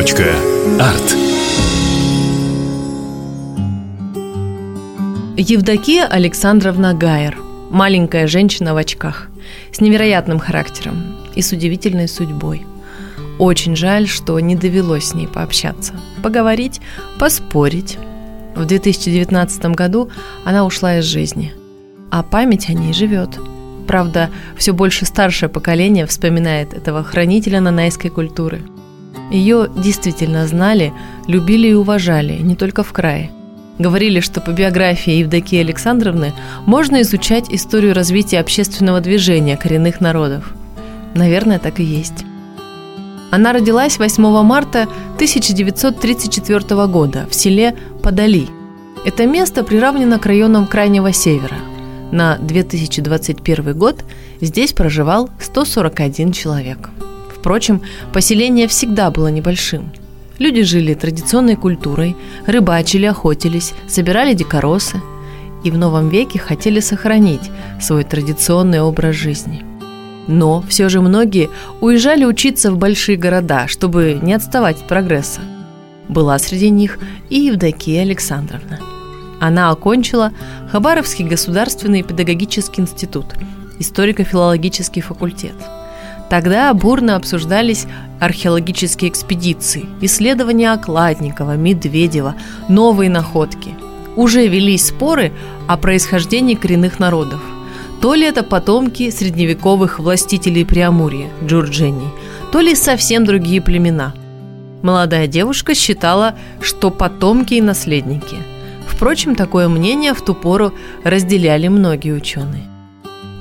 Арт. Евдокия Александровна Гайер. Маленькая женщина в очках. С невероятным характером и с удивительной судьбой. Очень жаль, что не довелось с ней пообщаться. Поговорить, поспорить. В 2019 году она ушла из жизни. А память о ней живет. Правда, все больше старшее поколение вспоминает этого хранителя нанайской культуры. Ее действительно знали, любили и уважали, не только в крае – Говорили, что по биографии Евдокии Александровны можно изучать историю развития общественного движения коренных народов. Наверное, так и есть. Она родилась 8 марта 1934 года в селе Подали. Это место приравнено к районам Крайнего Севера. На 2021 год здесь проживал 141 человек. Впрочем, поселение всегда было небольшим – Люди жили традиционной культурой, рыбачили, охотились, собирали дикоросы и в новом веке хотели сохранить свой традиционный образ жизни. Но все же многие уезжали учиться в большие города, чтобы не отставать от прогресса. Была среди них и Евдокия Александровна. Она окончила Хабаровский государственный педагогический институт, историко-филологический факультет – Тогда бурно обсуждались археологические экспедиции, исследования Окладникова, Медведева, новые находки. Уже велись споры о происхождении коренных народов. То ли это потомки средневековых властителей Преамурья, Джурджини, то ли совсем другие племена. Молодая девушка считала, что потомки и наследники. Впрочем, такое мнение в ту пору разделяли многие ученые.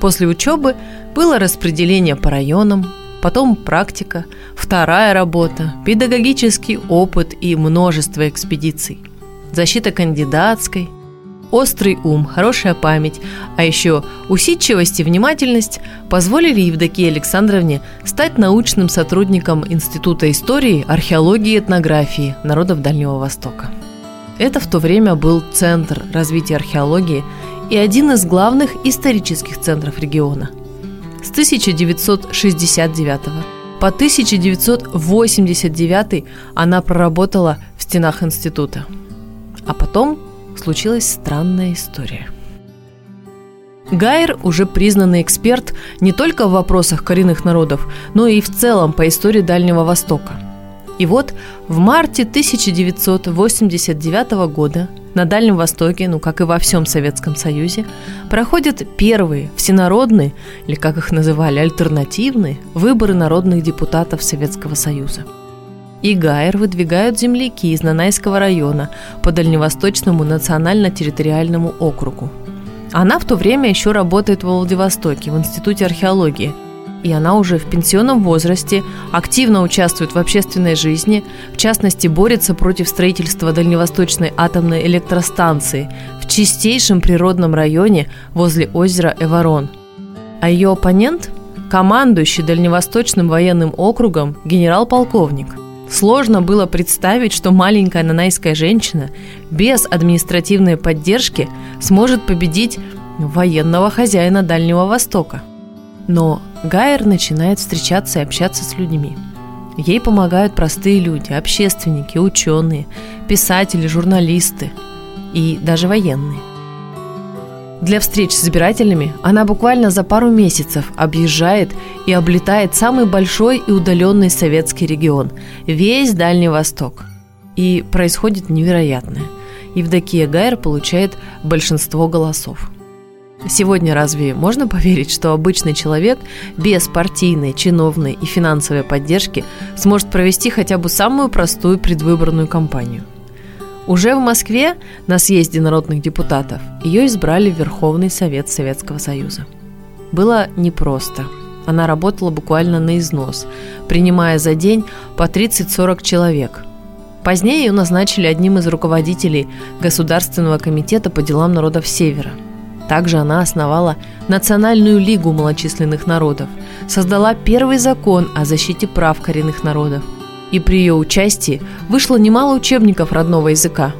После учебы было распределение по районам, потом практика, вторая работа, педагогический опыт и множество экспедиций, защита кандидатской, острый ум, хорошая память, а еще усидчивость и внимательность позволили Евдокии Александровне стать научным сотрудником Института истории, археологии и этнографии народов Дальнего Востока. Это в то время был центр развития археологии и один из главных исторических центров региона. С 1969 по 1989 она проработала в стенах института. А потом случилась странная история. Гайер уже признанный эксперт не только в вопросах коренных народов, но и в целом по истории Дальнего Востока. И вот в марте 1989 года на Дальнем Востоке, ну как и во всем Советском Союзе, проходят первые всенародные, или как их называли, альтернативные, выборы народных депутатов Советского Союза. И Гайер выдвигают земляки из Нанайского района по Дальневосточному национально-территориальному округу. Она в то время еще работает во Владивостоке, в Институте археологии – и она уже в пенсионном возрасте активно участвует в общественной жизни, в частности борется против строительства Дальневосточной атомной электростанции в чистейшем природном районе возле озера Эворон. А ее оппонент – командующий Дальневосточным военным округом генерал-полковник. Сложно было представить, что маленькая нанайская женщина без административной поддержки сможет победить военного хозяина Дальнего Востока. Но Гайер начинает встречаться и общаться с людьми. Ей помогают простые люди, общественники, ученые, писатели, журналисты и даже военные. Для встреч с избирателями она буквально за пару месяцев объезжает и облетает самый большой и удаленный советский регион – весь Дальний Восток. И происходит невероятное. Евдокия Гайер получает большинство голосов – Сегодня разве можно поверить, что обычный человек без партийной, чиновной и финансовой поддержки сможет провести хотя бы самую простую предвыборную кампанию? Уже в Москве на съезде народных депутатов ее избрали в Верховный Совет Советского Союза. Было непросто. Она работала буквально на износ, принимая за день по 30-40 человек. Позднее ее назначили одним из руководителей Государственного комитета по делам народов Севера – также она основала Национальную лигу малочисленных народов, создала первый закон о защите прав коренных народов, и при ее участии вышло немало учебников родного языка.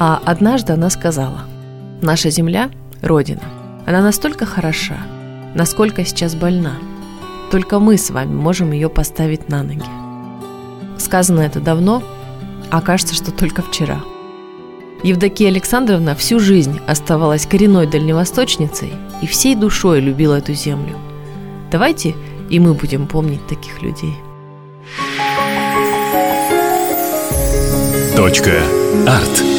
А однажды она сказала, «Наша земля – Родина. Она настолько хороша, насколько сейчас больна. Только мы с вами можем ее поставить на ноги». Сказано это давно, а кажется, что только вчера. Евдокия Александровна всю жизнь оставалась коренной дальневосточницей и всей душой любила эту землю. Давайте и мы будем помнить таких людей. Точка. Арт.